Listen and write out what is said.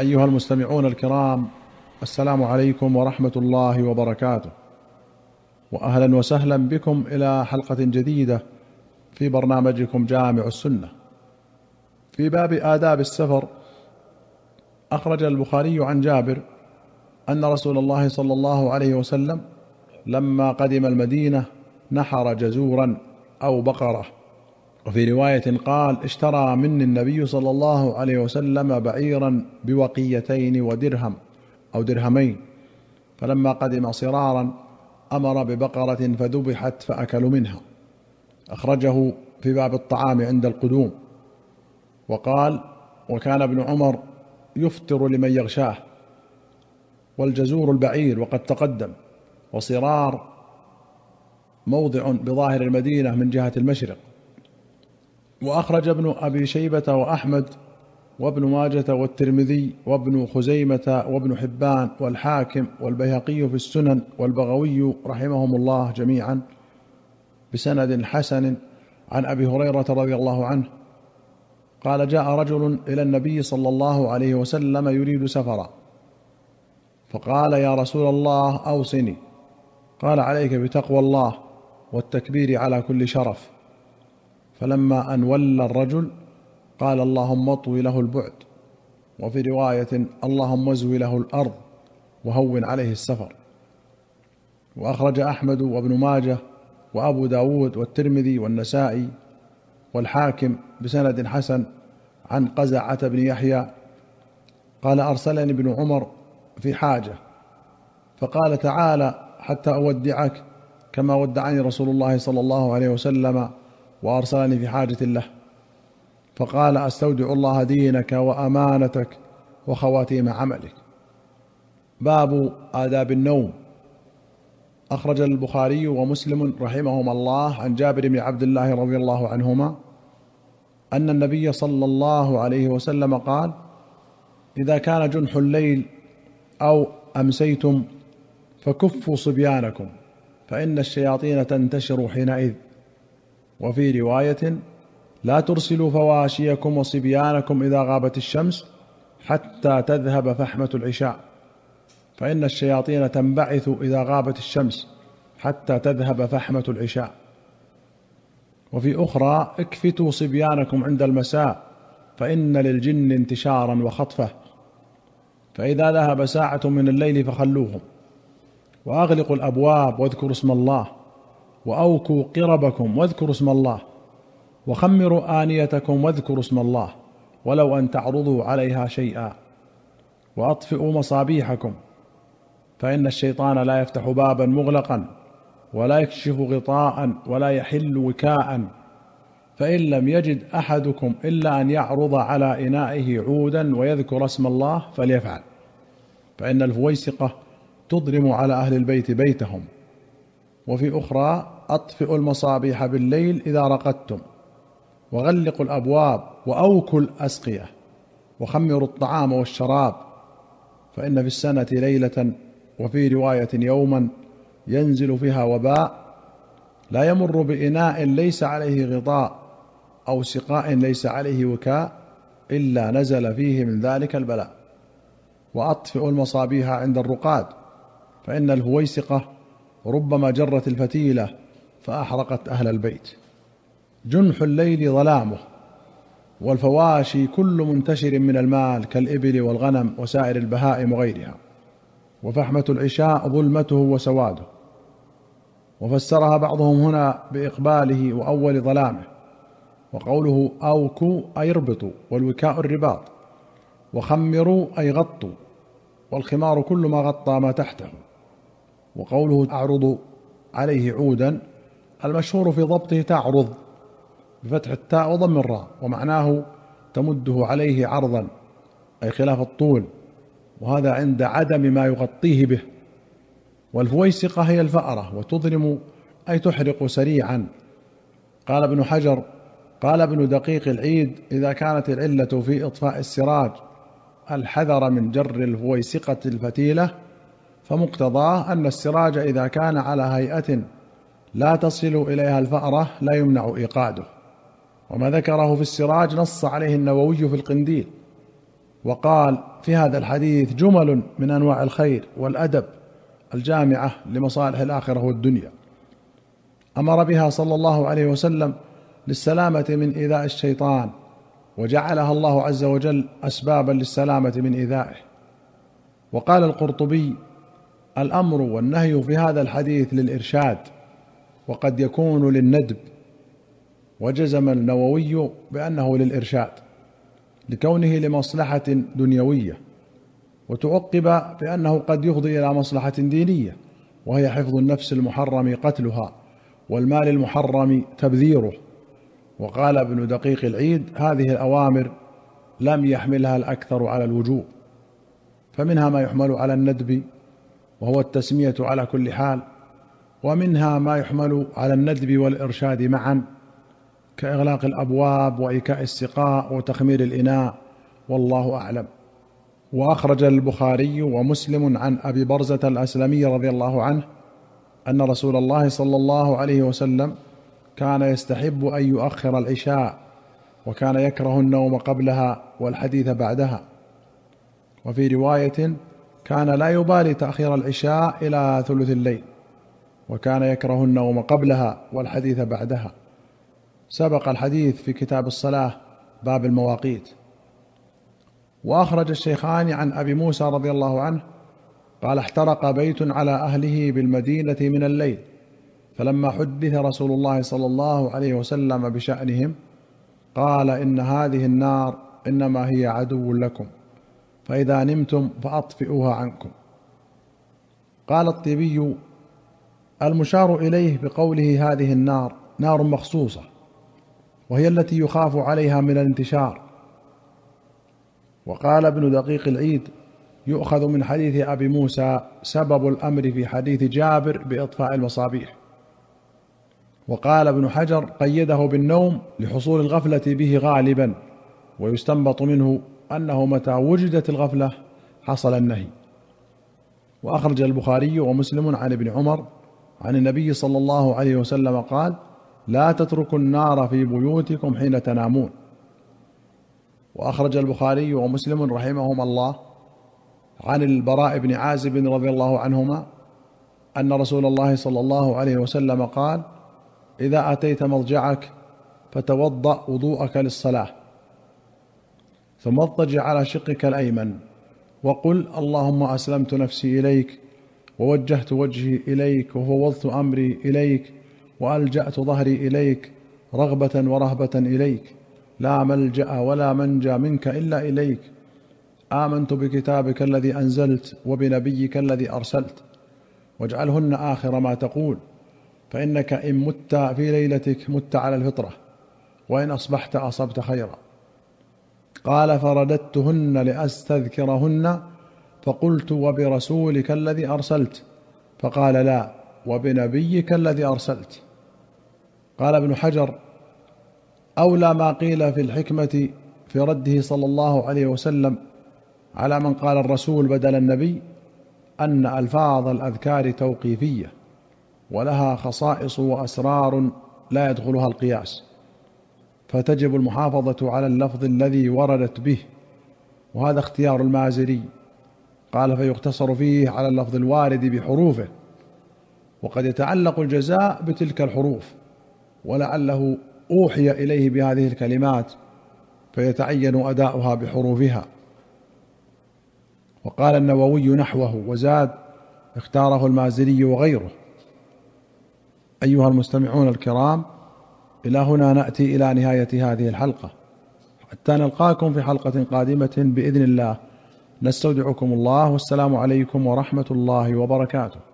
أيها المستمعون الكرام السلام عليكم ورحمة الله وبركاته. واهلا وسهلا بكم إلى حلقة جديدة في برنامجكم جامع السنة. في باب آداب السفر أخرج البخاري عن جابر أن رسول الله صلى الله عليه وسلم لما قدم المدينة نحر جزورا أو بقرة. وفي رواية قال اشترى مني النبي صلى الله عليه وسلم بعيرا بوقيتين ودرهم أو درهمين فلما قدم صرارا أمر ببقرة فذبحت فأكلوا منها. أخرجه في باب الطعام عند القدوم. وقال وكان ابن عمر يفطر لمن يغشاه والجزور البعير وقد تقدم وصرار موضع بظاهر المدينة من جهة المشرق. وأخرج ابن أبي شيبة وأحمد وابن ماجة والترمذي وابن خزيمة وابن حبان والحاكم والبيهقي في السنن والبغوي رحمهم الله جميعا بسند حسن عن أبي هريرة رضي الله عنه. قال جاء رجل إلى النبي صلى الله عليه وسلم يريد سفرا. فقال يا رسول الله أوصني. قال عليك بتقوى الله والتكبير على كل شرف. فلما أن ولى الرجل قال اللهم اطوي له البعد وفي رواية اللهم ازوي له الأرض وهون عليه السفر. وأخرج أحمد وابن ماجه وأبو داود والترمذي والنسائي والحاكم بسند حسن عن قزعة بن يحيى قال أرسلني ابن عمر في حاجة فقال تعالى حتى أودعك كما ودعني رسول الله صلى الله عليه وسلم وأرسلني في حاجة له. فقال أستودع الله دينك وأمانتك وخواتيم عملك. باب آداب النوم. أخرج البخاري ومسلم رحمهما الله عن جابر بن عبد الله رضي الله عنهما أن النبي صلى الله عليه وسلم قال إذا كان جنح الليل أو أمسيتم فكفوا صبيانكم فإن الشياطين تنتشر حينئذ. وفي رواية لا ترسلوا فواشيكم وصبيانكم إذا غابت الشمس حتى تذهب فحمة العشاء. فإن الشياطين تنبعث إذا غابت الشمس حتى تذهب فحمة العشاء. وفي أخرى اكفتوا صبيانكم عند المساء فإن للجن انتشارا وخطفة. فإذا ذهب ساعة من الليل فخلوهم. وأغلقوا الأبواب واذكروا اسم الله. وأوكوا قربكم واذكروا اسم الله وخمروا آنيتكم واذكروا اسم الله ولو أن تعرضوا عليها شيئا وأطفئوا مصابيحكم فإن الشيطان لا يفتح بابا مغلقا ولا يكشف غطاء ولا يحل وكاء فإن لم يجد أحدكم إلا أن يعرض على إنائه عودا ويذكر اسم الله فليفعل فإن الفويسقة تضرم على أهل البيت بيتهم وفي أخرى اطفئوا المصابيح بالليل إذا رقدتم وغلقوا الأبواب وأوكوا الأسقية وخمروا الطعام والشراب فإن في السنة ليلة وفي رواية يوما ينزل فيها وباء لا يمر بإناء ليس عليه غطاء أو سقاء ليس عليه وكاء إلا نزل فيه من ذلك البلاء. واطفئوا المصابيح عند الرقاد فإن الهويسقة ربما جرت الفتيلة فأحرقت أهل البيت. جنح الليل ظلامه والفواشي كل منتشر من المال كالإبل والغنم وسائر البهائم وغيرها. وفحمة العشاء ظلمته وسواده. وفسرها بعضهم هنا بإقباله وأول ظلامه. وقوله أوكوا أي اربطوا والوكاء الرباط. وخمروا أي غطوا والخمار كل ما غطى ما تحته. وقوله اعرض عليه عودا المشهور في ضبطه تعرض بفتح التاء وضم الراء ومعناه تمده عليه عرضا أي خلاف الطول وهذا عند عدم ما يغطيه به. والفويسقة هي الفأرة وتظلم أي تحرق سريعا. قال ابن حجر قال ابن دقيق العيد إذا كانت العلة في إطفاء السراج الحذر من جر الفويسقة الفتيلة فمقتضاه أن السراج إذا كان على هيئة لا تصل إليها الفأرة لا يمنع إيقاده. وما ذكره في السراج نص عليه النووي في القنديل. وقال في هذا الحديث جمل من أنواع الخير والأدب الجامعة لمصالح الآخرة والدنيا. أمر بها صلى الله عليه وسلم للسلامة من إيذاء الشيطان وجعلها الله عز وجل اسبابا للسلامة من إيذائه. وقال القرطبي الأمر والنهي في هذا الحديث للإرشاد. وقد يكون للندب وجزم النووي بأنه للإرشاد لكونه لمصلحة دنيوية وتعقب بأنه قد يفضي إلى مصلحة دينية وهي حفظ النفس المحرم قتلها والمال المحرم تبذيره. وقال ابن دقيق العيد هذه الأوامر لم يحملها الأكثر على الوجوب فمنها ما يحمل على الندب وهو التسمية على كل حال ومنها ما يحمل على الندب والإرشاد معا كإغلاق الأبواب وإيكاء السقاء وتخمير الإناء والله أعلم. وأخرج البخاري ومسلم عن أبي برزة الأسلمي رضي الله عنه أن رسول الله صلى الله عليه وسلم كان يستحب أن يؤخر العشاء وكان يكره النوم قبلها والحديث بعدها. وفي رواية كان لا يبالي تأخير العشاء إلى ثلث الليل. وكان يكره النوم قبلها والحديث بعدها. سبق الحديث في كتاب الصلاة باب المواقيت. وأخرج الشيخان عن أبي موسى رضي الله عنه قال احترق بيت على أهله بالمدينة من الليل فلما حدث رسول الله صلى الله عليه وسلم بشأنهم قال إن هذه النار إنما هي عدو لكم فإذا نمتم فأطفئوها عنكم. قال الطيبي المشار إليه بقوله هذه النار نار مخصوصة وهي التي يخاف عليها من الانتشار. وقال ابن دقيق العيد يؤخذ من حديث أبي موسى سبب الأمر في حديث جابر بإطفاء المصابيح. وقال ابن حجر قيده بالنوم لحصول الغفلة به غالبا ويستنبط منه أنه متى وجدت الغفلة حصل النهي. وأخرج البخاري ومسلم عن ابن عمر عن النبي صلى الله عليه وسلم قال لا تتركوا النار في بيوتكم حين تنامون. وأخرج البخاري ومسلم رحمهما الله عن البراء بن عازب رضي الله عنهما أن رسول الله صلى الله عليه وسلم قال إذا أتيت مضجعك فتوضأ وضوءك للصلاة ثم اضطجع على شقك الأيمن وقل اللهم أسلمت نفسي إليك ووجهت وجهي إليك وفوضت أمري إليك وألجأت ظهري إليك رغبة ورهبة إليك. لا ملجأ ولا منجى منك إلا إليك. آمنت بكتابك الذي أنزلت وبنبيك الذي أرسلت. واجعلهن آخر ما تقول فإنك إن مت في ليلتك مت على الفطرة وإن أصبحت أصبت خيرا. قال فرددتهن لأستذكرهن فقلت وبرسولك الذي أرسلت فقال لا وبنبيك الذي أرسلت قال ابن حجر أولى ما قيل في الحكمة في رده صلى الله عليه وسلم على من قال الرسول بدل النبي أن ألفاظ الأذكار توقيفية ولها خصائص وأسرار لا يدخلها القياس فتجب المحافظة على اللفظ الذي وردت به وهذا اختيار المازري قال فيقتصر فيه على اللفظ الوارد بحروفه وقد يتعلق الجزاء بتلك الحروف ولعله أوحي إليه بهذه الكلمات فيتعين أداؤها بحروفها. وقال النووي نحوه وزاد اختاره المازري وغيره. أيها المستمعون الكرام إلى هنا نأتي إلى نهاية هذه الحلقة. حتى نلقاكم في حلقة قادمة بإذن الله. نستودعكم الله والسلام عليكم ورحمة الله وبركاته.